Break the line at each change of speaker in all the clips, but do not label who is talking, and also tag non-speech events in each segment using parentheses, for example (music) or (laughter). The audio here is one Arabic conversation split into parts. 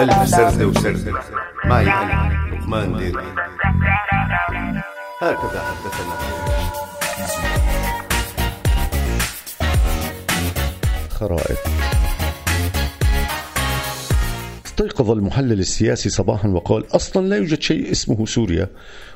ألف سردة وسردة معي أنا لقمان ديري هكذا حدثنا.
خرائط. استيقظ المحلل السياسي صباحا وقال أصلا لا يوجد شيء اسمه سوريا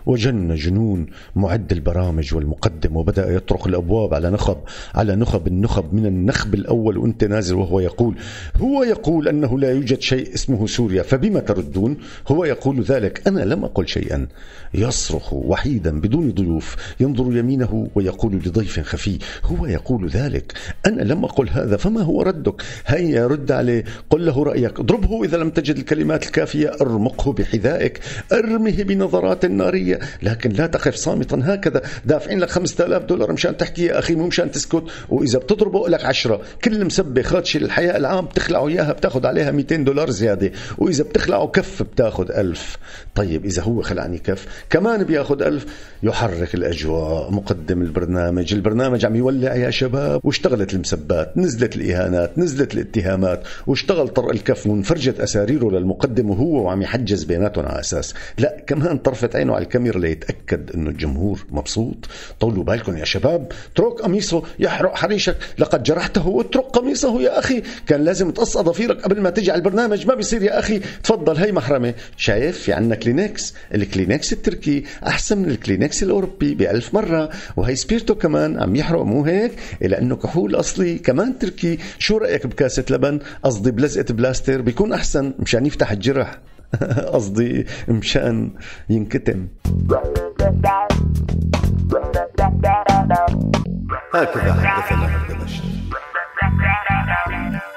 وجن جنون معد البرامج والمقدم وبدأ يطرق الأبواب على نخب على نخب النخب من النخب الأول وأنت نازل وهو يقول هو يقول أنه لا يوجد شيء اسمه سوريا فبما تردون؟ هو يقول ذلك أنا لم أقل شيئا. يصرخ وحيدا بدون ضيوف ينظر يمينه ويقول لضيف خفي هو يقول ذلك أنا لم أقل هذا فما هو ردك؟ هيا رد عليه قل له رأيك اضربه إذا لم تجد الكلمات الكافية ارمقه بحذائك ارمه بنظرات نارية. لكن لا تقف صامتا هكذا. دافعين لك 5000 دولار مشان تحكي يا أخي مو مشان تسكت. وإذا بتضربه لك 10 كل مسبه خادشه الحياة العام بتخلعه إياها بتاخذ عليها 200 دولار زيادة. وإذا بتخلعه كف بتاخذ 1000 طيب إذا هو خلعني كف كمان بياخذ 1000 يحرك الأجواء مقدم البرنامج. البرنامج عم يولع يا شباب. واشتغلت المسبات نزلت الإهانات نزلت الاتهامات. واشتغل طرق الكف وانفرجت اساريره للمقدم وهو وعم يحجز بيناتهم على أساس. لا كمان طرفت عينه على الكاميرا ليتأكد أنه الجمهور مبسوط. طولوا بالكم يا شباب. اترك قميصه يحرق حريشك. لقد جرحته. اترك قميصه يا أخي. كان لازم تقص ضفيرك قبل ما تجي على البرنامج. ما بيصير يا أخي. تفضل. هي محرمة. شايف؟ في عندنا كلينكس. الكلينكس التركي أحسن من الكلينكس الأوروبي بألف مرة. وهي سبيرتو كمان عم يحرق. مو هيك؟ لأنه كحول أصلي كمان تركي. شو رأيك بكاسة لبن؟ قصدي بلزقة بلاستر بيكون أحسن. مشان يفتح الجرح. (laughs) قصدي مشان ينكتم.
هكذا حدثنا دمشق.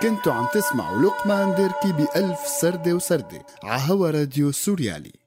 كنتوا عم تسمعوا لقمان ديركي بألف سردة وسردة عهوا راديو سوريالي.